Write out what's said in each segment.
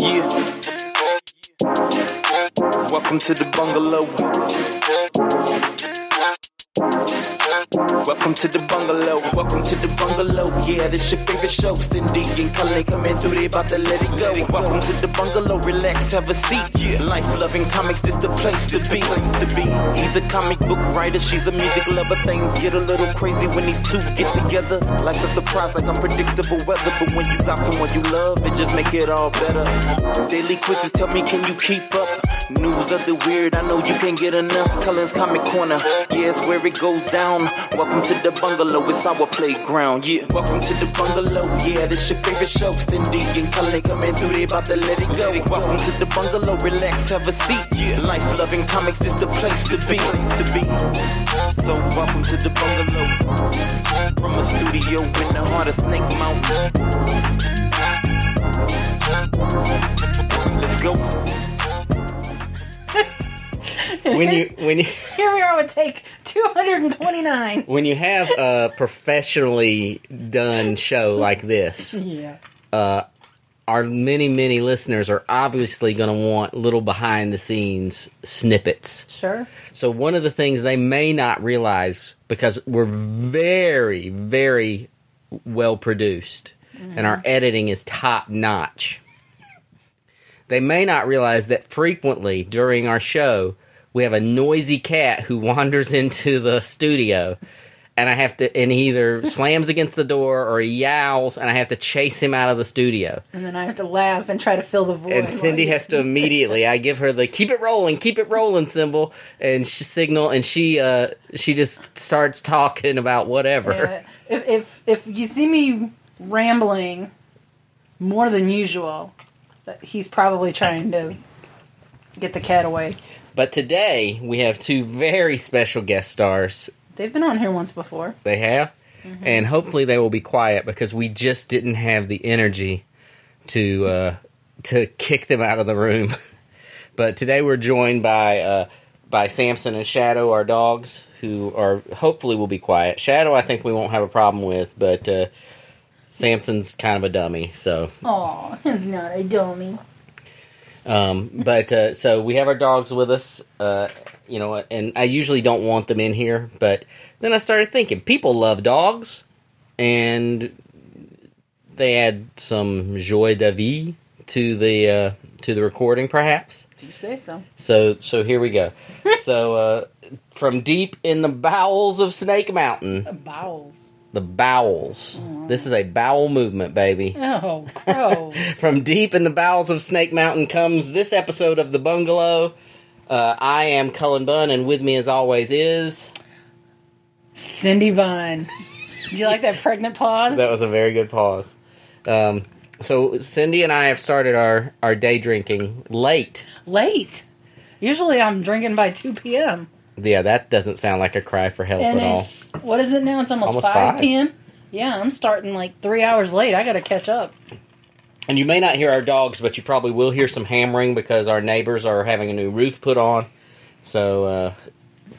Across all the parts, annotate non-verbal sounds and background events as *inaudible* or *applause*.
Yeah. Welcome to the bungalow. Welcome to the bungalow. Welcome to the bungalow. Yeah, this your favorite show. Cindy and Cullen coming through. They about to let it go. Welcome to the bungalow. Relax, have a seat. Life loving comics is the place to be. He's a comic book writer. She's a music lover. Things get a little crazy when these two get together. Life's a surprise, like unpredictable weather. But when you got someone you love, it just make it all better. Daily quizzes tell me, can you keep up? News of the weird, I know you can't get enough. Cullen's Comic Corner, yeah, it's where it goes down. Welcome to the bungalow, it's our playground. Yeah, welcome to the bungalow. Yeah, this your favorite show. Cindy and Cullen coming through, they about to let it go. Welcome to the bungalow, relax, have a seat. Yeah. Life loving comics is the place to be. So welcome to the bungalow. From a studio in the heart of Snake Mountain. Let's go. When you *laughs* when you Here we are with take 229. when you have a professionally done show like this, Yeah. Uh, our many many listeners are obviously going to want little behind the scenes snippets. Sure. So one of the things they may not realize because we're very very well produced and our mm-hmm. editing is top notch. They may not realize that frequently during our show we have a noisy cat who wanders into the studio and I have to and he either *laughs* slams against the door or he yowls and I have to chase him out of the studio. And then I have to laugh and try to fill the void. And Cindy has to *laughs* immediately. I give her the "keep it rolling, keep it rolling" symbol, and she signal, and she uh she just starts talking about whatever. Yeah. If, if if you see me rambling more than usual, he's probably trying to get the cat away. But today we have two very special guest stars. They've been on here once before. They have, and hopefully they will be quiet because we just didn't have the energy to uh, to kick them out of the room. *laughs* but today we're joined by uh, by Samson and Shadow, our dogs, who are hopefully will be quiet. Shadow, I think we won't have a problem with, but uh, Samson's kind of a dummy, so Oh, he's not a dummy. Um, but uh, so we have our dogs with us, uh, you know, and I usually don't want them in here, but then I started thinking people love dogs, and they add some joie de vie to the uh, to the recording, perhaps. You say so. So so here we go. *laughs* so uh, from deep in the bowels of Snake Mountain, Bowels. The bowels. This is a bowel movement, baby. *laughs* Oh, gross. *laughs* From deep in the bowels of Snake Mountain comes this episode of The Bungalow. Uh, I am Cullen Bunn, and with me, as always, is. Cindy Vine. Did you like that pregnant pause? That was a very good pause. Um, so, Cindy and I have started our, our day drinking late. Late. Usually I'm drinking by 2 p.m. Yeah, that doesn't sound like a cry for help And at all. what is it now? It's almost, Almost 5, five. p.m. Yeah, I'm starting like three hours late. I gotta catch up. And you may not hear our dogs, but you probably will hear some hammering because our neighbors are having a new roof put on. So, uh,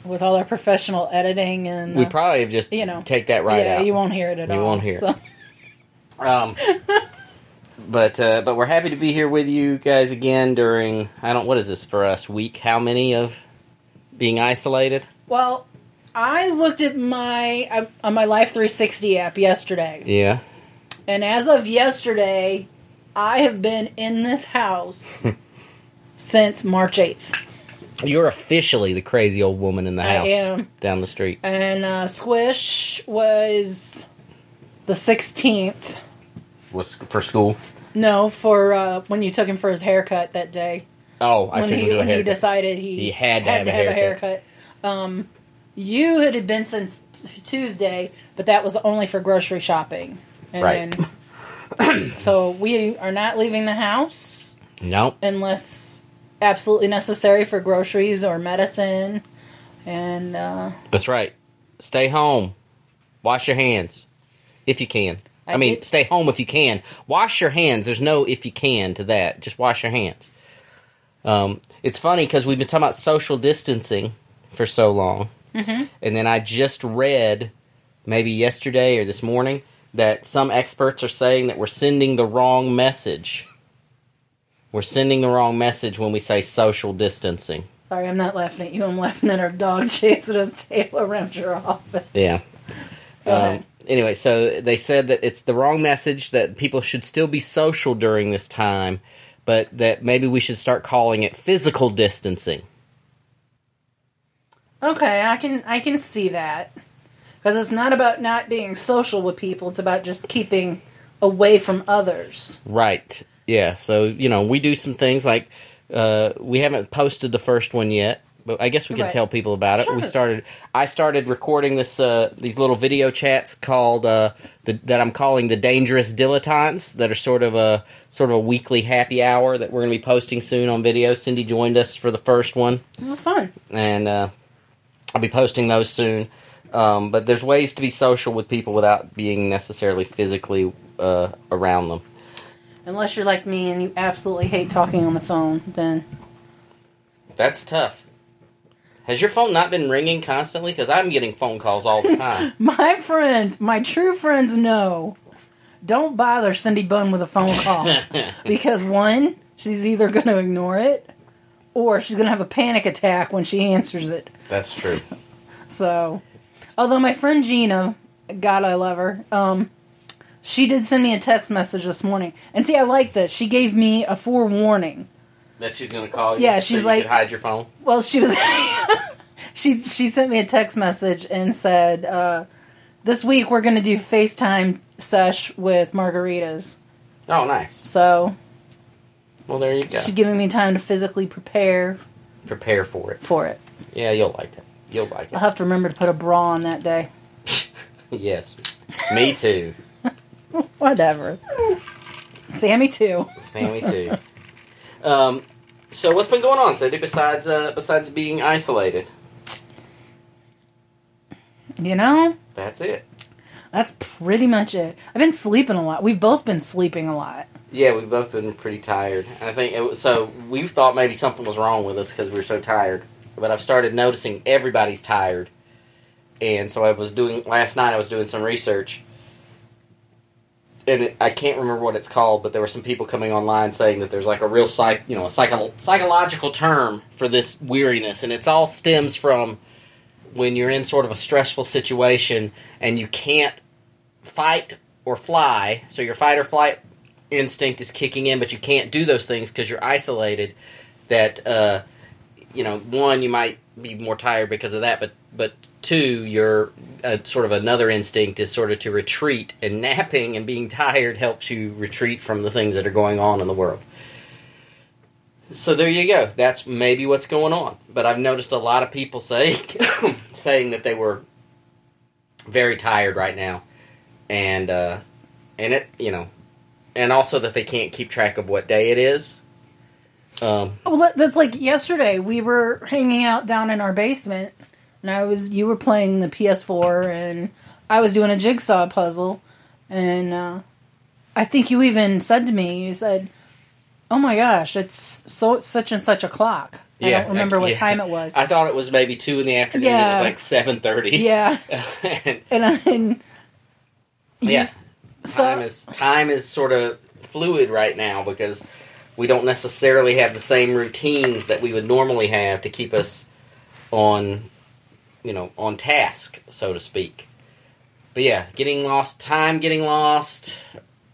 With all our professional editing and. we uh, probably have just you know, take that right yeah, out. you won't hear it at You all. You won't hear it. So, *laughs* Um, but uh, but we're happy to be here with you guys again during I don't what is this for us week how many of being isolated well, I looked at my uh, on my Life 360 app yesterday, yeah and as of yesterday, I have been in this house *laughs* since March 8th. you're officially the crazy old woman in the I house am. down the street And uh, Squish was the 16th. was for school No, for uh, when you took him for his haircut that day. Oh I when he to a when he decided he, He had to have a haircut. haircut. Um, you had been since t- Tuesday, but that was only for grocery shopping. And Right. then, *clears throat* so we are not leaving the house no unless absolutely necessary for groceries or medicine. And uh, that's right stay home wash your hands if you can I, I mean did- stay home if you can wash your hands there's no if you can to that just wash your hands um, it's funny because we've been talking about social distancing for so long Mm-hmm. and then I just read maybe yesterday or this morning that some experts are saying that we're sending the wrong message. We're sending the wrong message when we say social distancing. Sorry, I'm not laughing at you. I'm laughing at our dog *laughs* chasing his tail around your office. Yeah. Um, anyway, so they said that it's the wrong message that people should still be social during this time, but that maybe we should start calling it physical distancing. Okay, I can I can see that because it's not about not being social with people. It's about just keeping away from others. Right. Yeah. So, you know, we do some things like uh, we haven't posted the first one yet, but I guess we can Right. tell people about it. We started I started recording this uh, these little video chats called uh, the, that I'm calling the dangerous dilettantes that are sort of a sort of a weekly happy hour that we're going to be posting soon on video. Cindy joined us for the first one It was fun. and uh, I'll be posting those soon. Um, but there's ways to be social with people without being necessarily physically uh, around them. Unless you're like me and you absolutely hate talking on the phone, then That's tough. Has your phone not been ringing constantly? Because I'm getting phone calls all the time. *laughs* my friends, my true friends know. Don't bother Cindy Bunn with a phone call *laughs* because one, she's either going to ignore it or she's going to have a panic attack when she answers it. That's true. *laughs* So, although my friend Gina, God, I love her. Um, she did send me a text message this morning, and see, I like this. She gave me a forewarning. That she's going to call you. Yeah, so she's you like- hide your phone. Well, she was *laughs* she she sent me a text message and said, uh, "This week we're going to do FaceTime sesh with margaritas." Oh, nice. So Well, there you go. she's giving me time to physically prepare Prepare for it. for it. Yeah, you'll like it. You'll like it. I'll have to remember to put a bra on that day. *laughs* yes. Me too. *laughs* Whatever. Sammy too. Sammy too. Um, so what's been going on, Cindy? Besides uh, besides being isolated, You know, that's it. That's pretty much it. I've been sleeping a lot. We've both been sleeping a lot. Yeah, we've both been pretty tired. I think it was, so. We thought maybe something was wrong with us because we were so tired. But I've started noticing everybody's tired, and so I was doing last night. I was doing some research, and it, I can't remember what it's called, but there were some people coming online saying that there's like a real psych, you know, a psycho- psychological term for this weariness, and it's all stems from when you're in sort of a stressful situation and you can't fight or fly, so your fight or flight instinct is kicking in, but you can't do those things because you're isolated. That uh, you know, one, you might be more tired because of that, but but two, your uh, sort of another instinct is sort of to retreat, and napping and being *laughs* tired helps you retreat from the things that are going on in the world. So there you go. That's maybe what's going on. But I've noticed a lot of people say *coughs* saying that they were very tired right now, and uh, and it you know, and also that they can't keep track of what day it is. Um, Well, that's like yesterday. We were hanging out down in our basement, and I was you were playing the PS4, and I was doing a jigsaw puzzle, and uh, I think you even said to me, you said, "Oh my gosh, it's so such and such a clock." I don't remember what yeah. time it *laughs* was. I thought it was maybe two in the afternoon. It was like seven thirty. yeah, and, *laughs* and I, and yeah. so Time is time is sort of fluid right now because we don't necessarily have the same routines that we would normally have to keep us on, you know, on task, so to speak. But yeah, getting lost, time getting lost.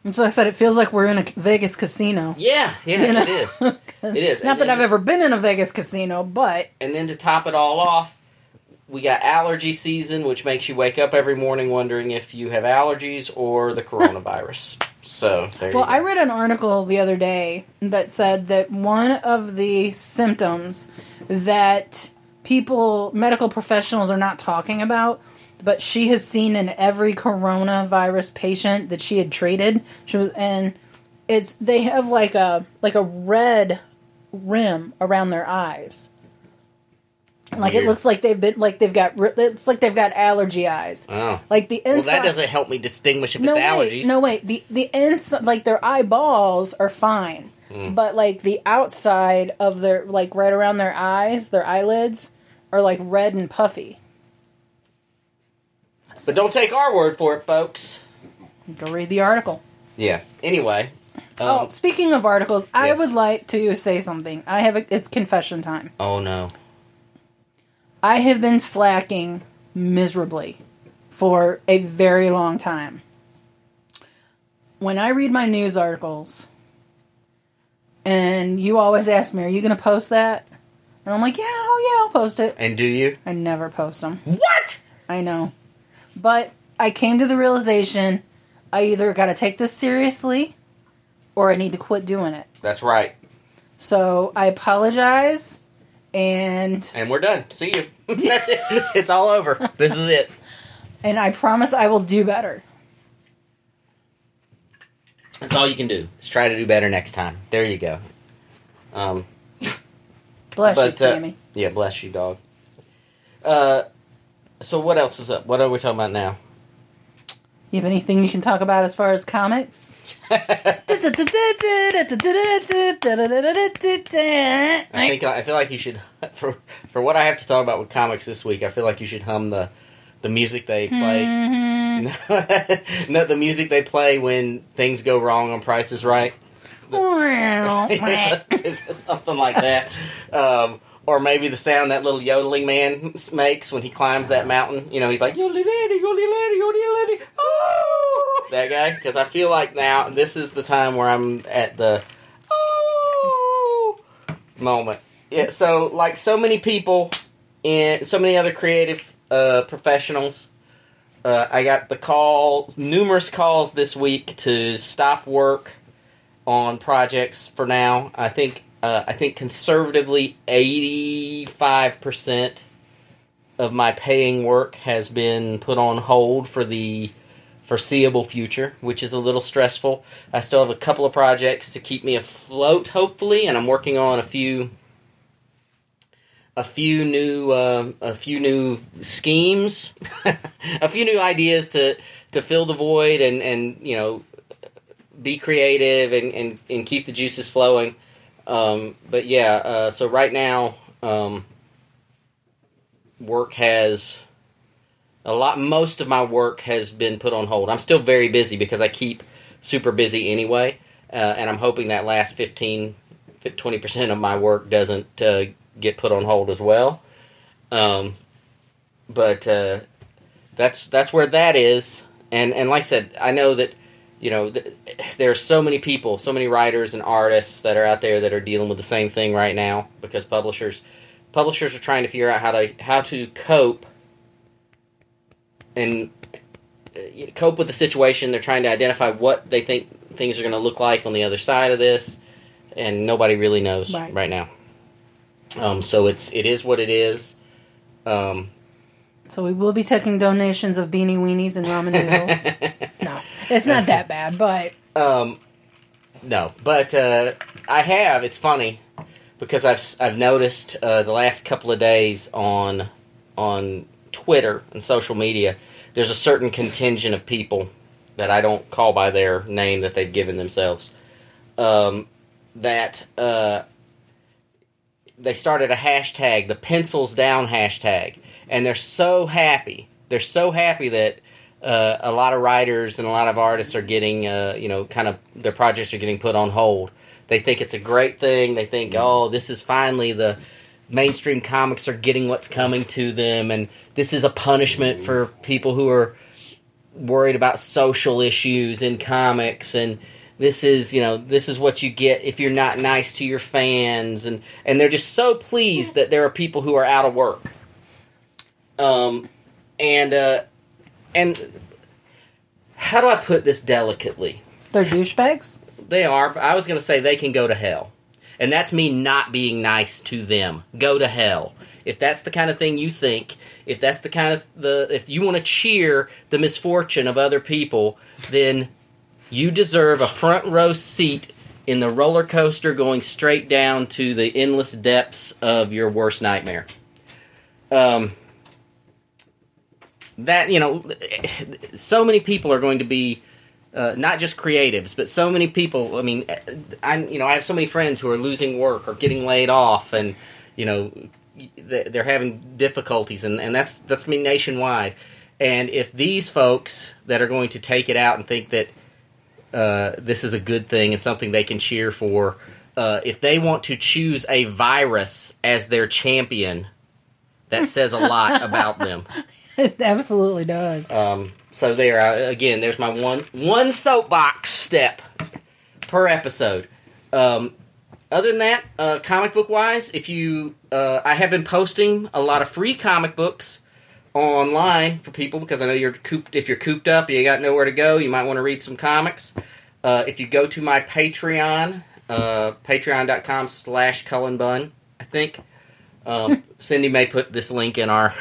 and so I said it feels like we're in a Vegas casino. Yeah, yeah, You know? it is. *laughs* It is. Not And that I've to- ever been in a Vegas casino, but And then to top it all off, we got allergy season, which makes you wake up every morning wondering if you have allergies or the *laughs* coronavirus. so there Well, you go. I read an article the other day that said that one of the symptoms that people, medical professionals, are not talking about, but she has seen in every coronavirus patient that she had treated. She was, and it's they have like a like a red rim around their eyes. Like it looks like they've been like they've got it's like they've got allergy eyes. Oh. Like the inside. Well, that doesn't help me distinguish if no it's wait, allergies. no wait. The the inside, like their eyeballs are fine, Hmm. but like the outside of their, like right around their eyes, their eyelids are like red and puffy. But don't take our word for it, folks. Go read the article. Yeah. Anyway, oh, Um, speaking of articles, I would like to say something. I have a, it's confession time. oh no. I have been slacking miserably for a very long time. When I read my news articles, and you always ask me, "Are you going to post that?" And I'm like, "Yeah, oh yeah, I'll post it." And do you? I never post them. What? I know. But I came to the realization I either got to take this seriously or I need to quit doing it. That's right. So I apologize and And we're done. See you. *laughs* That's it. It's all over. This is it. and I promise I will do better. That's all you can do. Is try to do better next time. There you go. Um, Bless you, but uh, Sammy. yeah, bless you, dog. Uh, so what else is up? What are we talking about now? You have anything you can talk about as far as comics? I think I feel like you should for for what I have to talk about with comics this week. I feel like you should hum the the music they play. *laughs* no, the music they play when things go wrong on Price is Right. *laughs* Something like that. Um, or maybe the sound that little yodeling man makes when he climbs that mountain. You know, he's like, yodeling lady, yodeling lady, yodeling lady. Oh! That guy. Because I feel like now this is the time where I'm at the oh moment. Yeah, so, like so many people and so many other creative uh, professionals, uh, I got the calls, numerous calls this week to stop work on projects for now. I think uh, I think conservatively, eighty five percent of my paying work has been put on hold for the foreseeable future, which is a little stressful. I still have a couple of projects to keep me afloat, hopefully, and I'm working on a few a few new uh, a few new schemes, *laughs* a few new ideas to to fill the void and and you know be creative and and, and keep the juices flowing. Um, but yeah, uh, so right now um, work has a lot. Most of my work has been put on hold. I'm still very busy because I keep super busy anyway, uh, and I'm hoping that last 15 20 percent of my work doesn't uh, get put on hold as well. Um, but uh, that's that's where that is, and and like I said, I know that you know th- there are so many people, so many writers and artists that are out there that are dealing with the same thing right now because publishers publishers are trying to figure out how to how to cope and uh, cope with the situation. They're trying to identify what they think things are going to look like on the other side of this, and nobody really knows Right. right, now. Um, so it's it is what it is. Um, So we will be taking donations of beanie weenies and ramen noodles. *laughs* no, it's not that bad, but Um, no, but uh, I have. It's funny because I've I've noticed uh, the last couple of days on on Twitter and social media, there's a certain contingent of people that I don't call by their name that they've given themselves. Um, that uh, they started a hashtag, the pencils down hashtag, and they're so happy. They're so happy that uh, a lot of writers and a lot of artists are getting, uh, you know, kind of their projects are getting put on hold. They think it's a great thing. They think, oh, this is finally the mainstream comics are getting what's coming to them, and this is a punishment for people who are worried about social issues in comics and this is you know this is what you get if you're not nice to your fans and and they're just so pleased that there are people who are out of work. Um and uh and how do i put this delicately? They're douchebags. they are. I was going to say they can go to hell and that's me not being nice to them. Go to hell. If that's the kind of thing you think if that's the kind of the if you want to cheer the misfortune of other people then you deserve a front row seat in the roller coaster going straight down to the endless depths of your worst nightmare. Um that you know so many people are going to be uh, not just creatives, but so many people. I mean, I you know I have so many friends who are losing work or getting laid off, and you know they're having difficulties, and, and that's that's me nationwide. And if these folks that are going to take it out and think that uh, this is a good thing and something they can cheer for. Uh, if they want to choose a virus as their champion, that *laughs* says a lot about them. *laughs* It absolutely does. Um, so there, uh, again, there's my one one soapbox step per episode. Um, other than that, uh, comic book wise, if you, uh, I have been posting a lot of free comic books online for people because I know you're cooped. If you're cooped up, you got nowhere to go. You might want to read some comics. Uh, if you go to my Patreon, uh, patreon.com slash Cullen Bunn, I think. Um, *laughs* Cindy may put this link in our.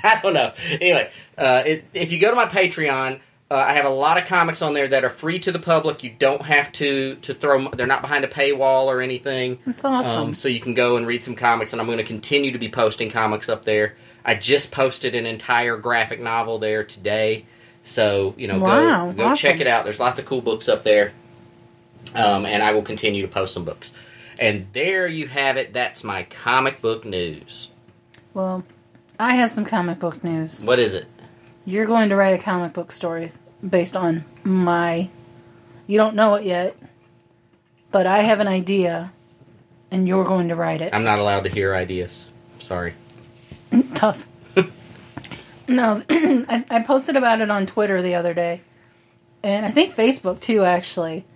*laughs* I don't know. Anyway, uh, it, if you go to my Patreon, uh, I have a lot of comics on there that are free to the public. You don't have to to throw. They're not behind a paywall or anything. That's awesome. Um, so you can go and read some comics, and I'm going to continue to be posting comics up there. I just posted an entire graphic novel there today, so you know, Wow, go go awesome. check it out. There's lots of cool books up there, um, and I will continue to post some books. And there you have it. That's my comic book news. well, I have some comic book news. What is it? You're going to write a comic book story based on my. You don't know it yet, but I have an idea, and you're going to write it. I'm not allowed to hear ideas. Sorry. *laughs* Tough. *laughs* no, *clears throat* I, I posted about it on Twitter the other day, and I think Facebook too, actually.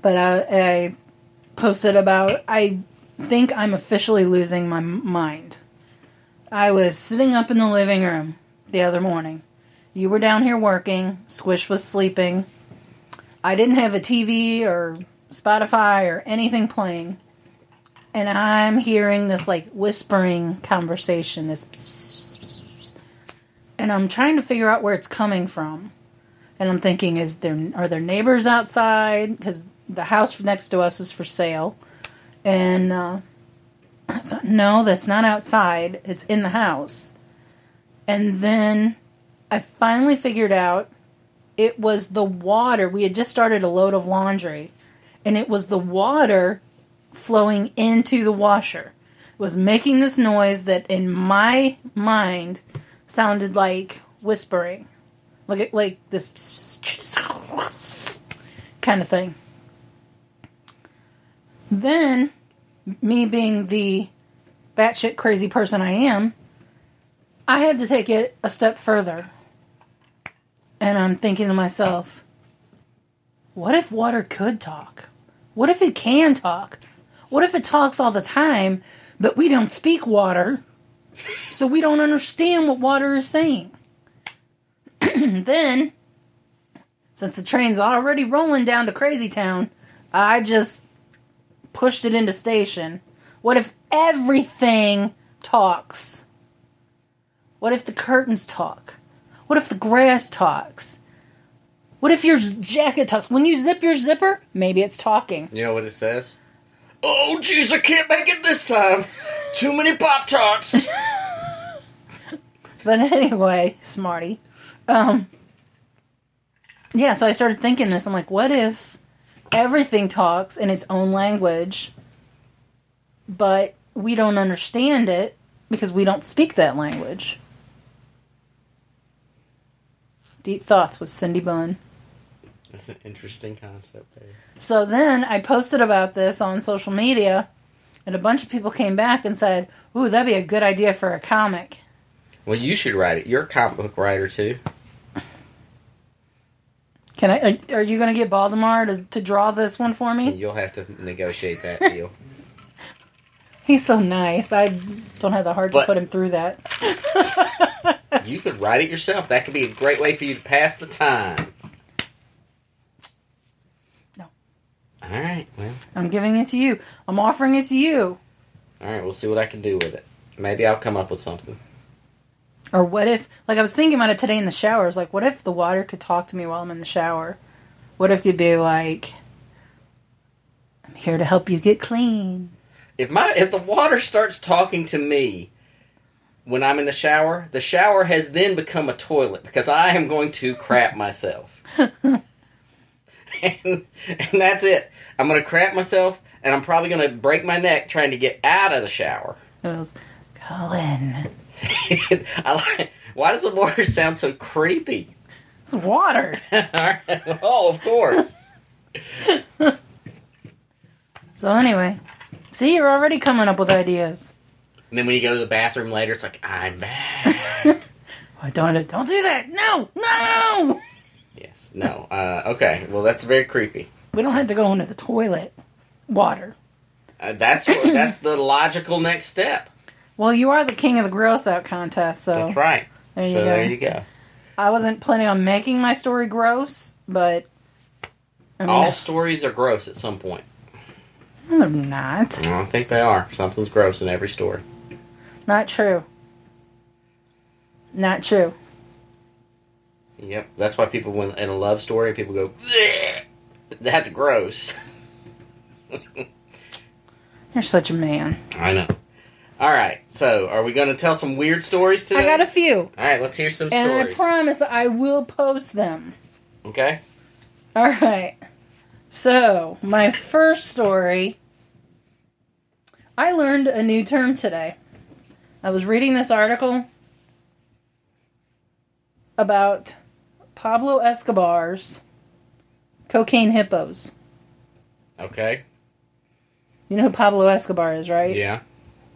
But I, I posted about I think I'm officially losing my mind. I was sitting up in the living room the other morning. You were down here working. Squish was sleeping. I didn't have a TV or Spotify or anything playing and I'm hearing this like whispering conversation, this, and I'm trying to figure out where it's coming from. And I'm thinking, is there are there neighbors outside? Because the house next to us is for sale, and uh, I thought, no, that's not outside. It's in the house. And then I finally figured out it was the water. We had just started a load of laundry, and it was the water flowing into the washer. It was making this noise that in my mind sounded like whispering. Like like this kind of thing. Then me being the batshit crazy person I am, I had to take it a step further. And I'm thinking to myself, what if water could talk? What if it can talk? What if it talks all the time, but we don't speak water, so we don't understand what water is saying? *clears throat* then, since the train's already rolling down to Crazy Town, I just pushed it into station. What if everything talks? What if the curtains talk? What if the grass talks? What if your jacket talks? When you zip your zipper, maybe it's talking. You know what it says? Oh, jeez, I can't make it this time. Too many pop tarts. *laughs* But anyway, smarty. Um Yeah, so I started thinking this. I'm like, what if everything talks in its own language, but we don't understand it because we don't speak that language? Deep thoughts with Cindy Bunn. That's an interesting concept there. So then I posted about this on social media, and a bunch of people came back and said, Ooh, that'd be a good idea for a comic. Well, you should write it. You're a comic book writer too. Can I? Are, are you going to get Baltimore to, to draw this one for me? You'll have to negotiate that *laughs* deal. He's so nice. I don't have the heart to put him through that. *laughs* you could write it yourself. That could be a great way for you to pass the time. No. All right. Well, I'm giving it to you. I'm offering it to you. all right. We'll see what I can do with it. Maybe I'll come up with something. Or what if, like, I was thinking about it today in the shower. I was like, what if the water could talk to me while I'm in the shower? What if it could be like, I'm here to help you get clean? If my if the water starts talking to me when I'm in the shower, the shower has then become a toilet because I am going to crap myself. *laughs* and, and that's it. I'm going to crap myself and I'm probably going to break my neck trying to get out of the shower. It was, Cullen, *laughs* like, why does the water sound so creepy? it's water. *laughs* Oh, of course. *laughs* so anyway, see, you're already coming up with ideas. And then when you go to the bathroom later, it's like, I'm back. Oh, don't don't do that. No, no. yes. No. Uh, okay. Well, that's very creepy. We don't have to go into the toilet. Water. Uh, that's what, that's the logical next step. Well, you are the king of the gross out contest, so That's right. there you so go. there you go. I wasn't planning on making my story gross, but I mean, All stories are gross at some point. no, they're not. I don't think they are. Something's gross in every story. Not true. Not true. Yep. That's why people, when in a love story, people go, "Bleh." that's gross. *laughs* You're such a man. I know. All right. So, are we going to tell some weird stories today? I got a few, All right. Let's hear some stories. and I promise I will post them. okay. All right. So, my first story. I learned a new term today. I was reading this article about Pablo Escobar's cocaine hippos. Okay. You know who Pablo Escobar is, right? Yeah.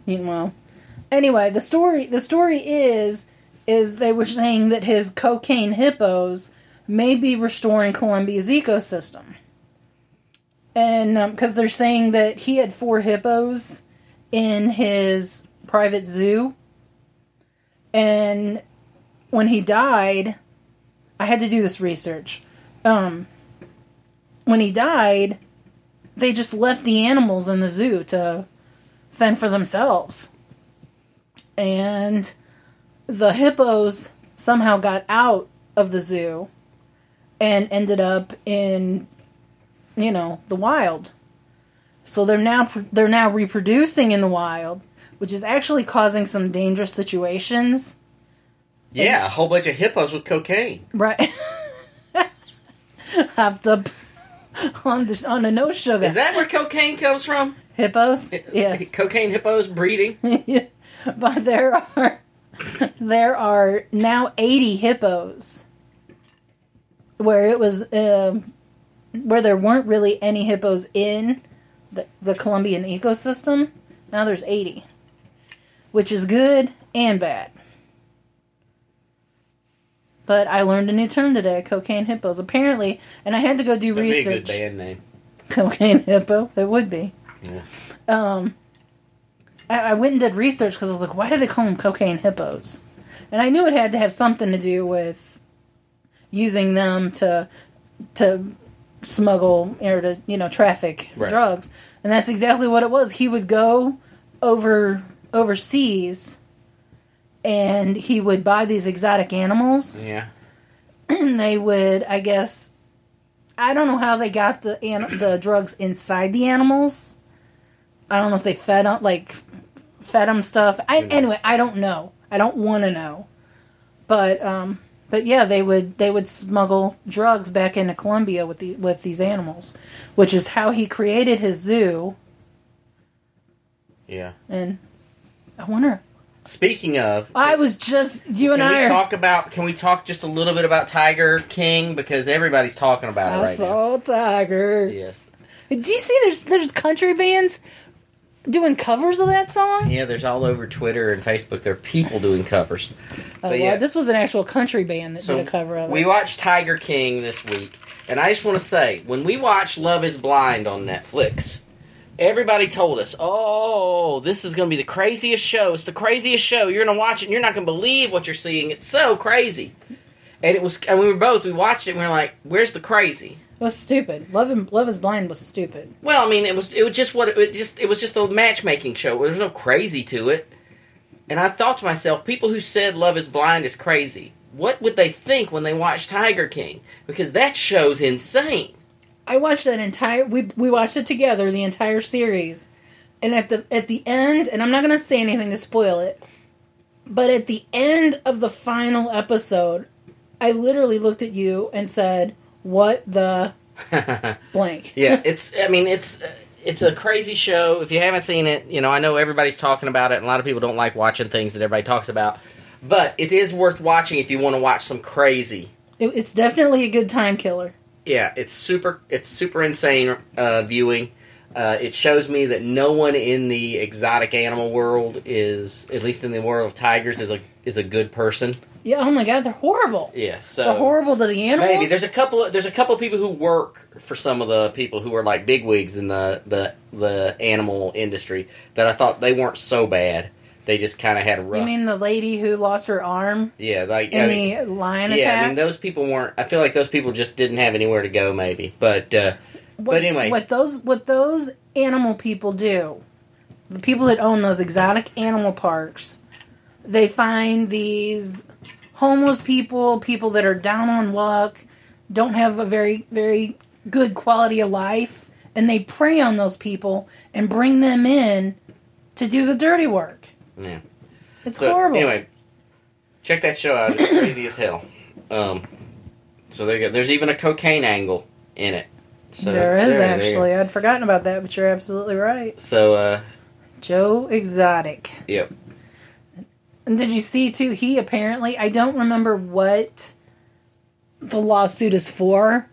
Well, anyway, the story the story is is they were saying that his cocaine hippos may be restoring Colombia's ecosystem, and because they're saying that he had four hippos in his private zoo, and when he died, I had to do this research. Um, when he died, they just left the animals in the zoo to fend for themselves. And the hippos somehow got out of the zoo and ended up in you know, the wild. So they're now they're now reproducing in the wild, which is actually causing some dangerous situations. Yeah, a whole bunch of hippos with cocaine. Right. *laughs* Hopped up on the on the no sugar. Is that where cocaine comes from? Hippos? Yes. *laughs* Cocaine hippos breeding? *laughs* but there are there are now 80 hippos where it was um where there weren't really any hippos in the, the Colombian ecosystem. Now there's 80, which is good and bad. But I learned a new term today: cocaine hippos. Apparently, and I had to go do That'd be a good research. band name. *laughs* Cocaine hippo. It would be. Yeah. Um, I, I went and did research because I was like, why do they call them cocaine hippos? And I knew it had to have something to do with using them to to smuggle or to you know traffic Right. drugs, and that's exactly what it was. He would go over overseas, and he would buy these exotic animals Yeah. *clears throat* and they would, I guess, I don't know how they got the an- the drugs inside the animals. I don't know if they fed them like fed them stuff. I, anyway, I don't know. I don't want to know. But um, but yeah, they would they would smuggle drugs back into Colombia with the with these animals, which is how he created his zoo. Yeah. And I wonder. Speaking of, I was just you and can I we are. talk about? Can we talk just a little bit about Tiger King because everybody's talking about it I right now. saw Tiger. Yes. Do you see? There's there's country bands doing covers of that song. Yeah, there's all over Twitter and Facebook. There are people doing covers. Oh, well, yeah. this was an actual country band that So did a cover of it. we watched Tiger King this week, and I just want to say, when we watched Love Is Blind on Netflix, everybody told us, "Oh, this is going to be the craziest show. It's the craziest show. You're going to watch it, and you're not going to believe what you're seeing. It's so crazy." And it was, and we were both. We watched it, and we were like, "Where's the crazy?" It was stupid. Love and Love is Blind was stupid. Well, I mean, it was it was just what it, it just it was just a matchmaking show. There was no crazy to it. And I thought to myself, people who said Love Is Blind is crazy, what would they think when they watched Tiger King? Because that show's insane. I watched that entire. We we watched it together, the entire series, and at the at the end, and I'm not going to say anything to spoil it, but at the end of the final episode, I literally looked at you and said, "What the *laughs* blank?" Yeah, it's. I mean, it's it's a crazy show. If you haven't seen it, you know, I know everybody's talking about it, and a lot of people don't like watching things that everybody talks about. But it is worth watching if you want to watch some crazy. It, it's definitely a good time killer. yeah, it's super. It's super insane uh, viewing. Uh, it shows me that no one in the exotic animal world is, at least in the world of tigers, is a is a good person. Yeah. Oh my god, they're horrible. Yeah, so They're horrible to the animals. Maybe there's a couple. Of, there's a couple of people who work for some of the people who are like bigwigs in the the the animal industry that I thought they weren't so bad. They just kind of had a rough. you mean the lady who lost her arm yeah, like in I mean, the lion yeah. attack? Yeah, I mean, those people weren't. I feel like those people just didn't have anywhere to go. Maybe, but uh, what, but anyway, what those what those animal people do, the people that own those exotic animal parks, they find these homeless people, people that are down on luck, don't have a very very good quality of life, and they prey on those people and bring them in to do the dirty work. yeah. It's So horrible. anyway, check that show out. It's crazy as hell. Um, so there you go. There's even a cocaine angle in it. So there is there- there actually. I'd forgotten about that, but you're absolutely right. So uh, Joe Exotic. yep. And did you see too? He apparently, I don't remember what the lawsuit is for,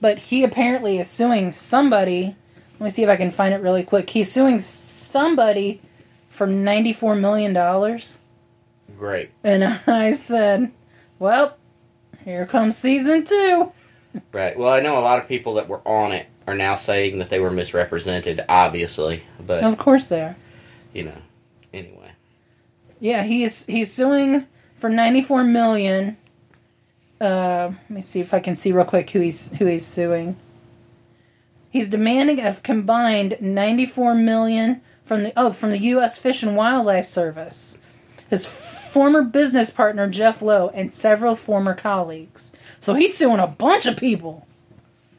but he apparently is suing somebody. Let me see if I can find it really quick. He's suing somebody for $94 million. Great. And *laughs* I said, well, here comes season two. Right. Well, I know a lot of people that were on it are now saying that they were misrepresented, obviously. But, Of course they are. you know, anyway. Yeah, he's he's suing for ninety four million. Uh, let me see if I can see real quick who he's who he's suing. He's demanding a combined ninety four million from the oh from the U.S. Fish and Wildlife Service, his former business partner Jeff Lowe, and several former colleagues. So he's suing a bunch of people,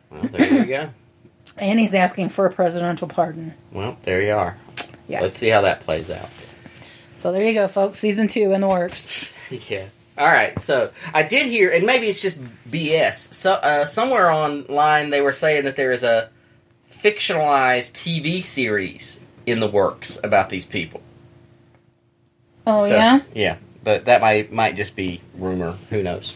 Well, there you go. *clears throat* and he's asking for a presidential pardon. Well, there you are. Yeah. Let's see how that plays out. So there you go, folks. Season two in the works. *laughs* Yeah. All right. So I did hear, and maybe it's just BS. So uh, somewhere online they were saying that there is a fictionalized TV series in the works about these people. Oh So, yeah. Yeah. But that might might just be rumor. Who knows?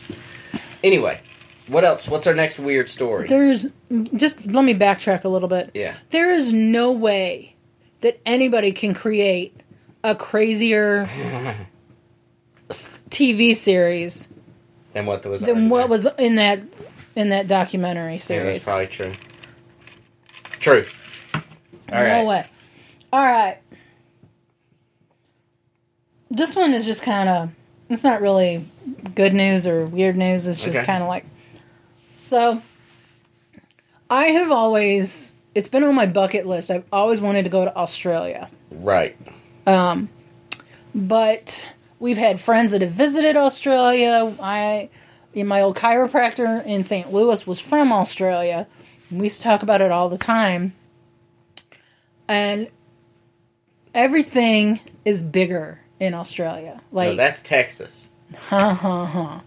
Anyway, what else? What's our next weird story? There's just let me backtrack a little bit. yeah. There is no way that anybody can create a crazier *laughs* TV series And what was than what there. was in that in that documentary Yeah, that's series. probably true. True. All right. no way. All right. This one is just kind of it's not really good news or weird news. It's just Okay. kind of like so I have always it's been on my bucket list. I've always wanted to go to Australia. Right. Um, but we've had friends that have visited Australia. I, my old chiropractor in St. Louis was from Australia. We used to talk about it all the time, and everything is bigger in Australia. No, Like, that's Texas. *laughs*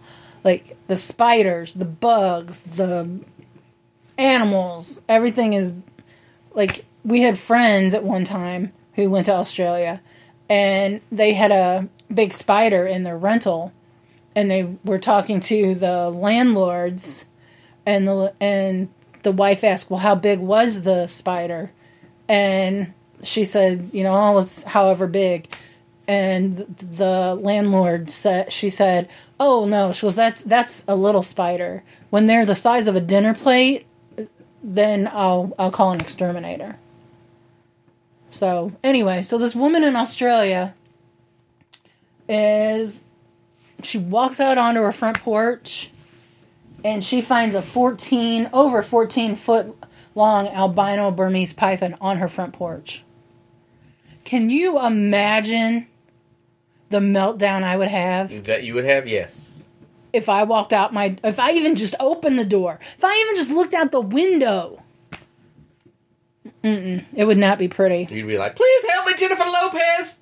like the spiders, the bugs, the animals. Everything is like we had friends at one time who went to Australia, and they had a big spider in their rental, and they were talking to the landlords, and the and the wife asked, "Well, how big was the spider?" And she said, "You know, it was however big." And the landlord said she said oh no. She goes that's that's a little spider. When they're the size of a dinner plate then i'll i'll call an exterminator. So anyway so this woman in australia is she walks out onto her front porch and she finds a 14 over 14 foot long albino burmese python on her front porch. Can you imagine the meltdown I would have That you would have, yes. if I walked out my if I even just opened the door, if I even just looked out the window. Mm-mm, it would not be pretty. You'd be like, please help me, Jennifer Lopez.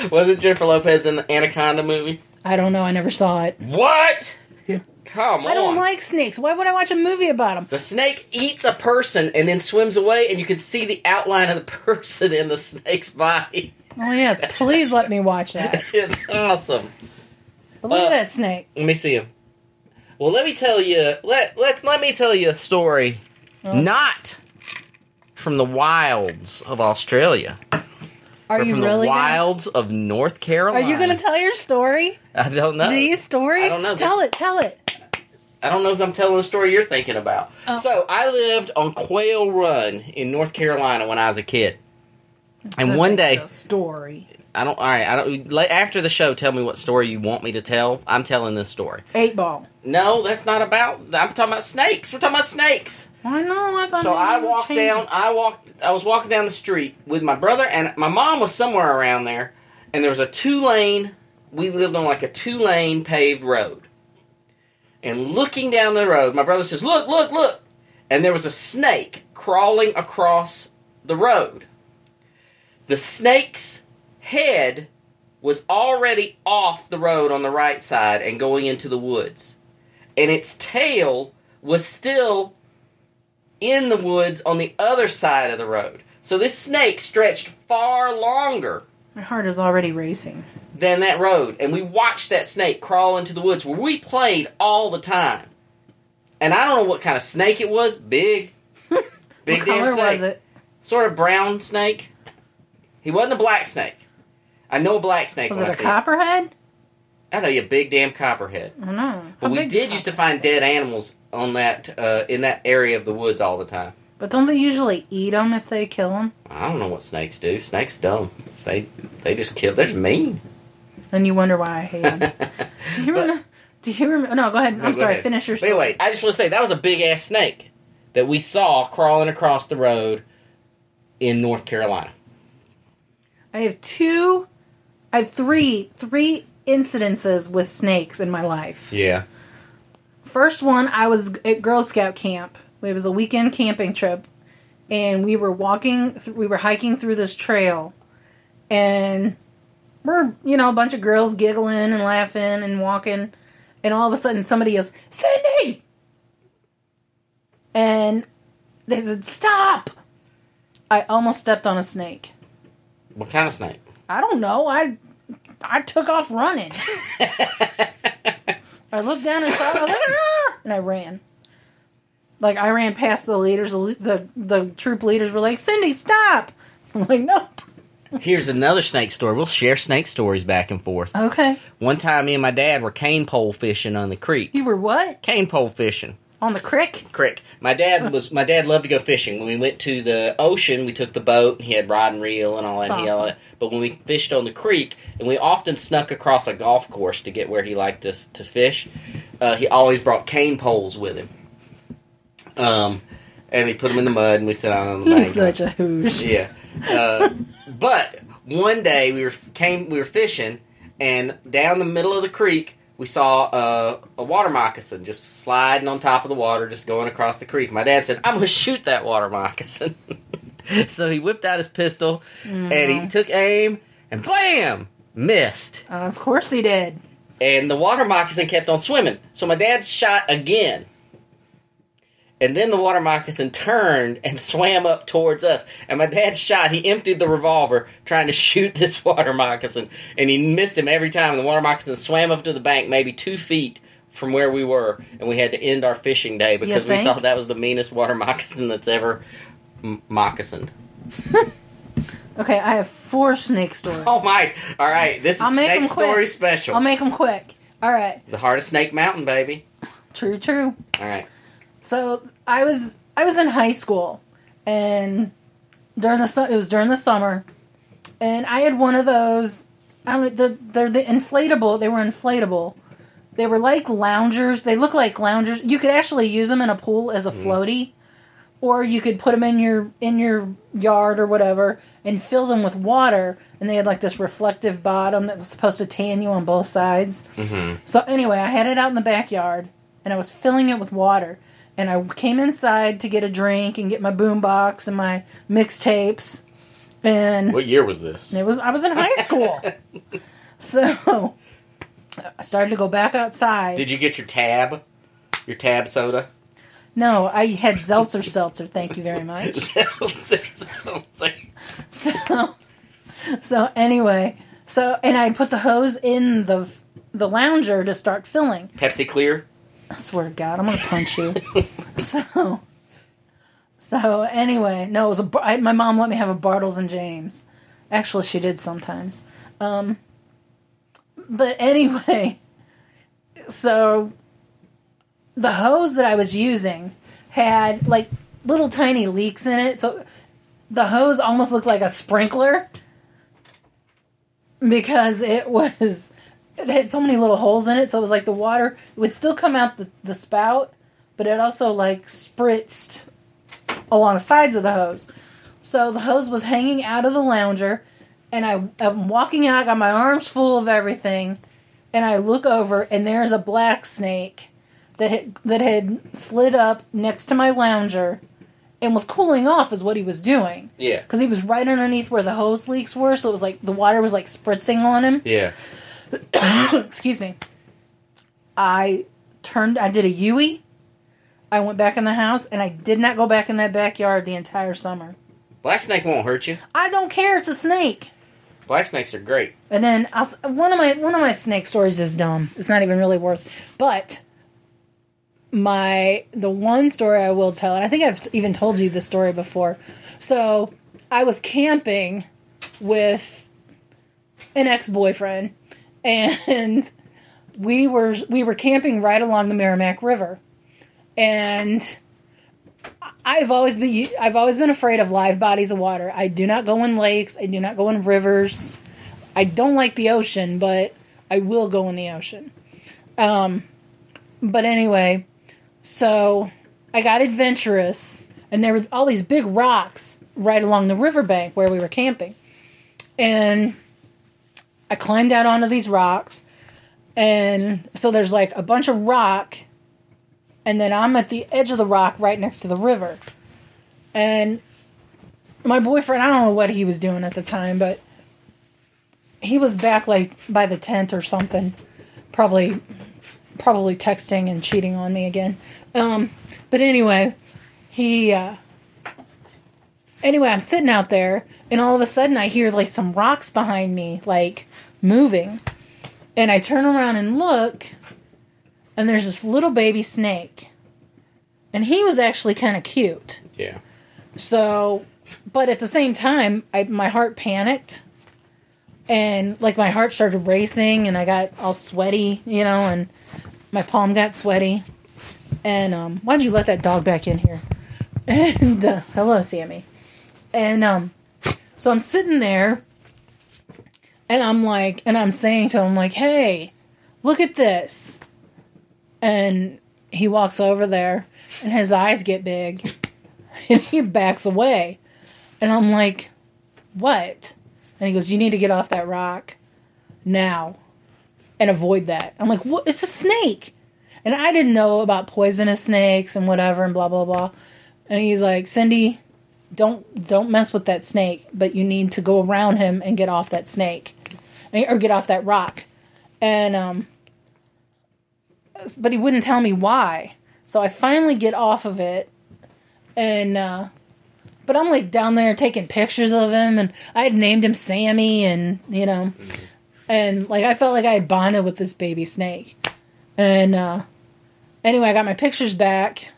*laughs* Wasn't Jennifer Lopez in the Anaconda movie? I don't know. I never saw it. What? Come on. I don't like snakes. Why would I watch a movie about them? The snake eats a person and then swims away, and you can see the outline of the *laughs* person in the snake's body. Oh yes, please let me watch that. *laughs* It's awesome. But look Uh, at that snake. Let me see him. Well, let me tell you. Let let's let me tell you a story, not from the wilds of Australia, Are you from really? the gonna, wilds of North Carolina? are you going to tell your story? I don't know. The story? I don't know. Tell it. Tell it. I don't know if I'm telling the story you're thinking about. Oh. So I lived on Quail Run in North Carolina when I was a kid, and one day story. I don't. All right, I don't. After the show, tell me what story you want me to tell. I'm telling this story. Eight ball. No, that's not about. I'm talking about snakes. We're talking about snakes. I know. I thought So I walked down. it. I walked. I was walking down the street with my brother and my mom was somewhere around there, and there was a two lane. We lived on like a two lane paved road. And looking down the road, my brother says, "Look, look, look!" And there was a snake crawling across the road. The snake's head was already off the road on the right side and going into the woods, and its tail was still in the woods on the other side of the road. So this snake stretched far longer My heart is already racing. than that road, and we watched that snake crawl into the woods where we played all the time. And I don't know what kind of snake it was. Big, *laughs* big what damn color snake. was it? Sort of brown snake. He wasn't a black snake. I know a black snake. Was it I a copperhead? I know you a big damn copperhead. I know. But How we did used to find dead animals on that uh, in that area of the woods all the time. But don't they usually eat them if they kill them? I don't know what snakes do. Snakes don't. They they just kill. They're just mean. And you wonder why I hate them. *laughs* do you But- remember? Do you remember? No, go ahead. No, I'm go sorry. ahead. Finish your But story. anyway, I just want to say that was a big ass snake that we saw crawling across the road in North Carolina. I have two. I have three three incidences with snakes in my life. Yeah. First one, I was at Girl Scout camp. It was a weekend camping trip, and we were walking. We were hiking through this trail, and we're you know a bunch of girls giggling and laughing and walking, and all of a sudden somebody is "Cindy!" and they said, "Stop!" I almost stepped on a snake. What kind of snake? I don't know. I I took off running. *laughs* I looked down and thought, I was like, "Ah!" and I ran. Like I ran past the leaders. The the, the troop leaders were like, "Cindy, stop!" I'm like, "Nope." Here's another snake story. We'll share snake stories back and forth. Okay. One time, me and my dad were cane pole fishing on the creek. You were what Cane pole fishing. On the crick? Creek. My dad was. My dad loved to go fishing. When we went to the ocean, we took the boat. and He had rod and reel and all that. And he all that. But when we fished on the creek, and we often snuck across a golf course to get where he liked us to fish, uh, he always brought cane poles with him. Um, and we put them in the mud, and we sat on the bank. He's such a hoosh. Yeah. Uh, but one day we were came we were fishing, and down the middle of the creek we saw uh, a water moccasin just sliding on top of the water, just going across the creek. My dad said, "I'm going to shoot that water moccasin." *laughs* so he whipped out his pistol and he took aim, and blam, missed. Uh, of course he did. And the water moccasin kept on swimming. So my dad shot again. And then the water moccasin turned and swam up towards us. And my dad shot. He emptied the revolver trying to *laughs* shoot this water moccasin. And he missed him every time. And the water moccasin swam up to the bank, maybe two feet from where we were. And we had to end our fishing day because we thought that was the meanest water *laughs* moccasin that's ever m- moccasined. *laughs* Okay, I have four snake stories. Oh my! All right, this is I'll make Snake. Story Special. I'll make them quick. All right. the heart of Snake Mountain, baby. True. True. All right. So I was I was in high school, and during the su- it was during the summer, and I had one of those. I don't. They're, they're the inflatable. They were inflatable. They were like loungers. They look like loungers. You could actually use them in a pool as a mm. floaty, or you could put them in your in your yard or whatever and fill them with water. And they had like this reflective bottom that was supposed to tan you on both sides. Mm-hmm. So anyway, I had it out in the backyard and I was filling it with water. And I came inside to get a drink and get my boombox and my mixtapes. And What year was this? it was I was in high school. *laughs* so I started to go back outside. Did you get your tab? Your tab soda? no, I had Zeltzer Seltzer, thank you very much. *laughs* Seltzer So so anyway, so and I put the hose in the the lounger to start filling. Pepsi Clear? I swear to God, I'm gonna punch you. *laughs* so, so anyway, no, it was a. My mom let me have a Bartles and James. Actually, she did sometimes. Um, but anyway, so the hose that I was using had like little tiny leaks in it, so the hose almost looked like a sprinkler because it *laughs* was it had so many little holes in it so it was like the water would still come out the, the spout but it also like spritzed along the sides of the hose so the hose was hanging out of the lounger and I, i'm walking out I got my arms full of everything and i look over and there's a black snake that had, that had slid up next to my lounger and was cooling off is what he was doing Yeah. because he was right underneath where the hose leaks were so it was like the water was like spritzing on him Yeah. *coughs* excuse me. I turned, I did a Yui. I went back in the house and I did not go back in that backyard the entire summer. Black snake won't hurt you. I don't care, it's a snake. Black snakes are great. And then I'll, one of my one of my snake stories is dumb. It's not even really worth. But my the one story I will tell, and I think I've even told you this story before. So I was camping with an ex boyfriend, and we were we were camping right along the Merrimack River, and I've always been I've always been afraid of live bodies of water. I do not go in lakes. I do not go in rivers. I don't like the ocean, but I will go in the ocean. Um, but anyway, so I got adventurous, and there were all these big rocks right along the riverbank where we were camping, and I climbed out onto these rocks, and so there's like a bunch of rock and then I'm at the edge of the rock right next to the river. And my boyfriend, I don't know what he was doing at the time, but he was back like by the tent or something, probably probably texting and cheating on me again. Um, but anyway, he uh, anyway, I'm sitting out there, and all of a sudden I hear like some rocks behind me, like moving, and I turn around and look, and there's this little baby snake, and he was actually kind of cute. Yeah. So, but at the same time, I, my heart panicked. And like my heart started racing and I got all sweaty, you know, and my palm got sweaty. And um, why'd you let that dog back in here? *laughs* And uh, hello, Sammy. And um, so I'm sitting there and I'm like, and I'm saying to him, like, hey, look at this. And he walks over there and his eyes get big *laughs* and he backs away. And I'm like, what? And he goes, you need to get off that rock now and avoid that. I'm like, what? It's a snake. And I didn't know about poisonous snakes and whatever and blah, blah, blah. And he's like, Cindy, don't don't mess with that snake, but you need to go around him and get off that snake or get off that rock. And um but he wouldn't tell me why. So I finally get off of it and uh but I'm like down there taking pictures of him and I had named him Sammy and you know and like I felt like I had bonded with this baby snake. And uh anyway, I got my pictures back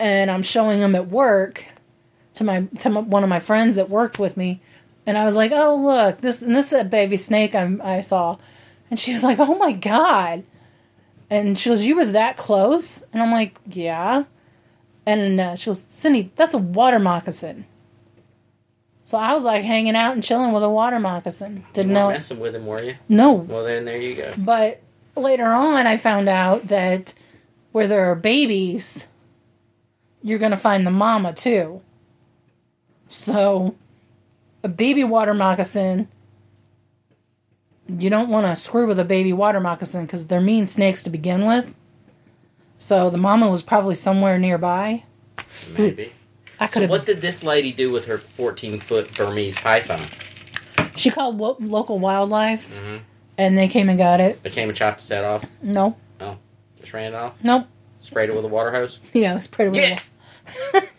and I'm showing them at work to my to my, one of my friends that worked with me and I was like, "Oh, look, this and this is that baby snake I I saw." And she was like, "Oh my god." And she goes, "You were that close?" And I'm like, "Yeah." And uh, she goes, "Cindy, that's a water moccasin." So I was like hanging out and chilling with a water moccasin. Didn't You know. messing with him, were you? No, Well, then there you go. but later on, I found out that where there are babies, you're going to find the mama too. So, a baby water moccasin, you don't want to screw with a baby water moccasin because they're mean snakes to begin with. So, the mama was probably somewhere nearby. Maybe. I could have. What did this lady do with her 14 foot Burmese python? She called wo- local wildlife, Mhm. and they came and got it. They came and chopped his head off. No, Oh, just ran it off. nope. Sprayed it with a water hose. Yeah, it's pretty real. Yeah. *laughs*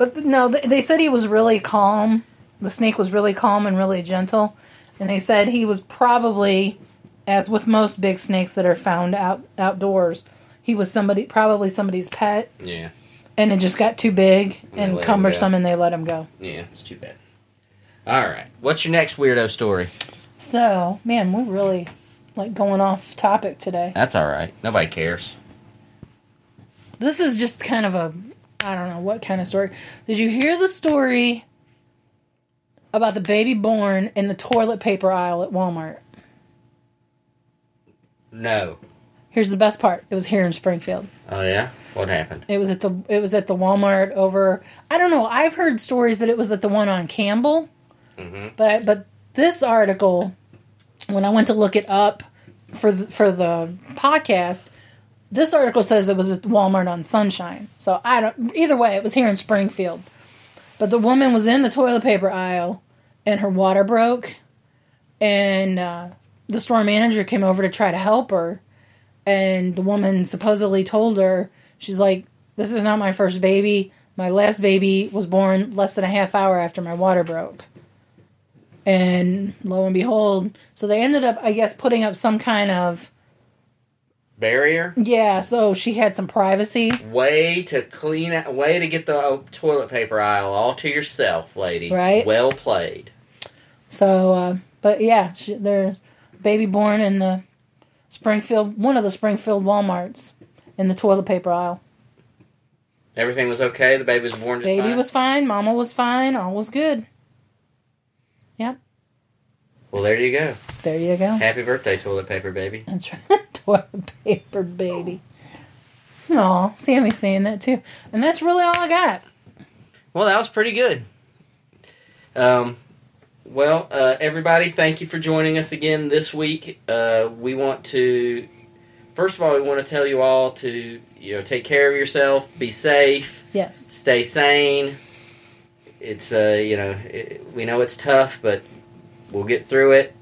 But no, they, said he was really calm. The snake was really calm and really gentle. And they said he was probably, as with most big snakes that are found out outdoors, he was somebody, probably somebody's pet, Yeah. and it just got too big they and cumbersome, and they let him go. Yeah, it's too bad. All right. What's your next weirdo story? So, man, we're really like going off topic today. That's all right. Nobody cares. This is just kind of a, I don't know what kind of story. Did you hear the story about the baby born in the toilet paper aisle at Walmart? No. Here's the best part. It was here in Springfield. Oh yeah. What happened? It was at the it was at the Walmart over. I don't know. I've heard stories that it was at the one on Campbell, mm-hmm. but I, but this article, when I went to look it up for the, for the podcast, this article says it was at Walmart on Sunshine. So I don't. Either way, it was here in Springfield. But the woman was in the toilet paper aisle, and her water broke, and uh, the store manager came over to try to help her and the woman supposedly told her she's like this is not my first baby my last baby was born less than a half hour after my water broke and lo and behold so they ended up i guess putting up some kind of Barrier. yeah so she had some privacy Way to clean out. Way to get the uh, toilet paper aisle all to yourself, lady. Right. Well played. so uh, but yeah she, there's baby born in the springfield one of the springfield walmarts in the toilet paper aisle Everything was okay. The baby was born just baby fine? was fine mama was fine all was good yep Well, there you go. there you go Happy birthday, toilet paper baby. That's right. *laughs* Toilet *laughs* paper baby. Aw, Sammy's saying that too. And that's really all I got. Well, that was pretty good. Um, well, uh, everybody, thank you for joining us again this week. Uh, we want to, first of all, we want to tell you all to, you know, take care of yourself, be safe, Yes. stay sane. It's, uh, you know, it, we know it's tough, but we'll get through it.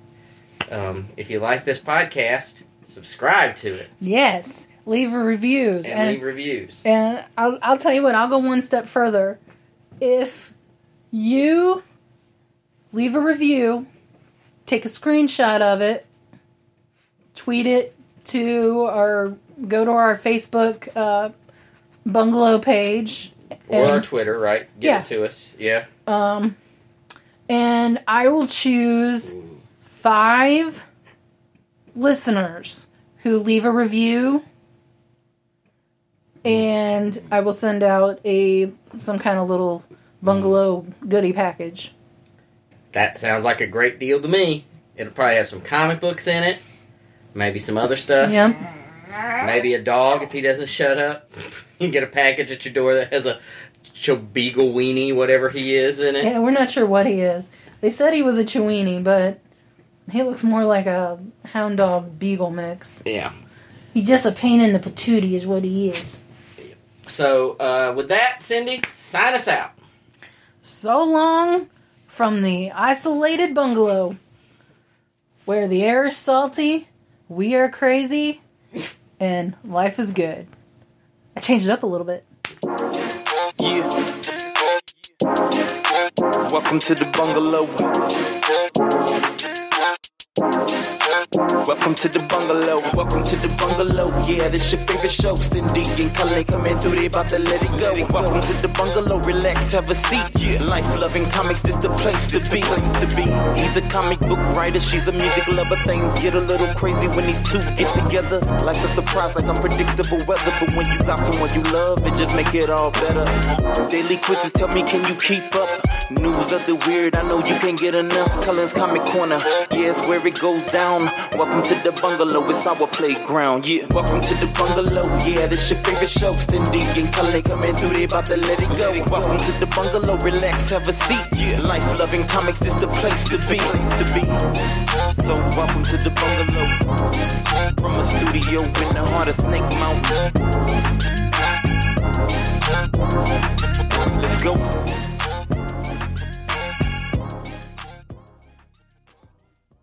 Um, if you like this podcast, subscribe to it Yes. Leave a reviews. and, And leave reviews. and I'll I'll tell you what, I'll go one step further. If you leave a review, take a screenshot of it, tweet it to our go to our Facebook uh, bungalow page. or our Twitter, right? Get Yeah. it to us. Yeah. Um, and I will choose five listeners who leave a review, and I will send out a some kind of little bungalow goodie package. That sounds like a great deal to me. It'll probably have some comic books in it, maybe some other stuff, Yeah, maybe a dog if he doesn't shut up. *laughs* You get a package at your door that has a Chobeagle weenie, whatever he is, in it. yeah. We're not sure what he is. They said he was a Chiweenie, but he looks more like a hound dog beagle mix. Yeah. He's just a pain in the patootie, is what he is. So, uh, with that, Cindy, sign us out. So long from the isolated bungalow where the air is salty, we are crazy, and life is good. I changed it up a little bit. Yeah. Welcome to the bungalow. Welcome to the bungalow. Welcome to the bungalow. Yeah, this your favorite show. Cindy and Cullen coming through. They about to let it go. Welcome to the bungalow. Relax, have a seat. Life loving comics is the place to be. He's a comic book writer. She's a music lover. Things get a little crazy when these two get together. Life's a surprise, like unpredictable weather. But when you got someone you love, it just make it all better. Daily quizzes tell me, can you keep up? News of the weird, I know you can't get enough. Cullen's Comic Corner, yeah, it's where it goes down. Welcome Welcome to the bungalow, it's our playground, yeah. Welcome to the bungalow, yeah, this your favorite show. Cindy and Kale coming through, they about to let it go. Welcome to the bungalow, relax, have a seat. Yeah. Life loving comics is the place to be. To be. So welcome to the bungalow. From a studio in the heart of Snake Mountain. Let's go.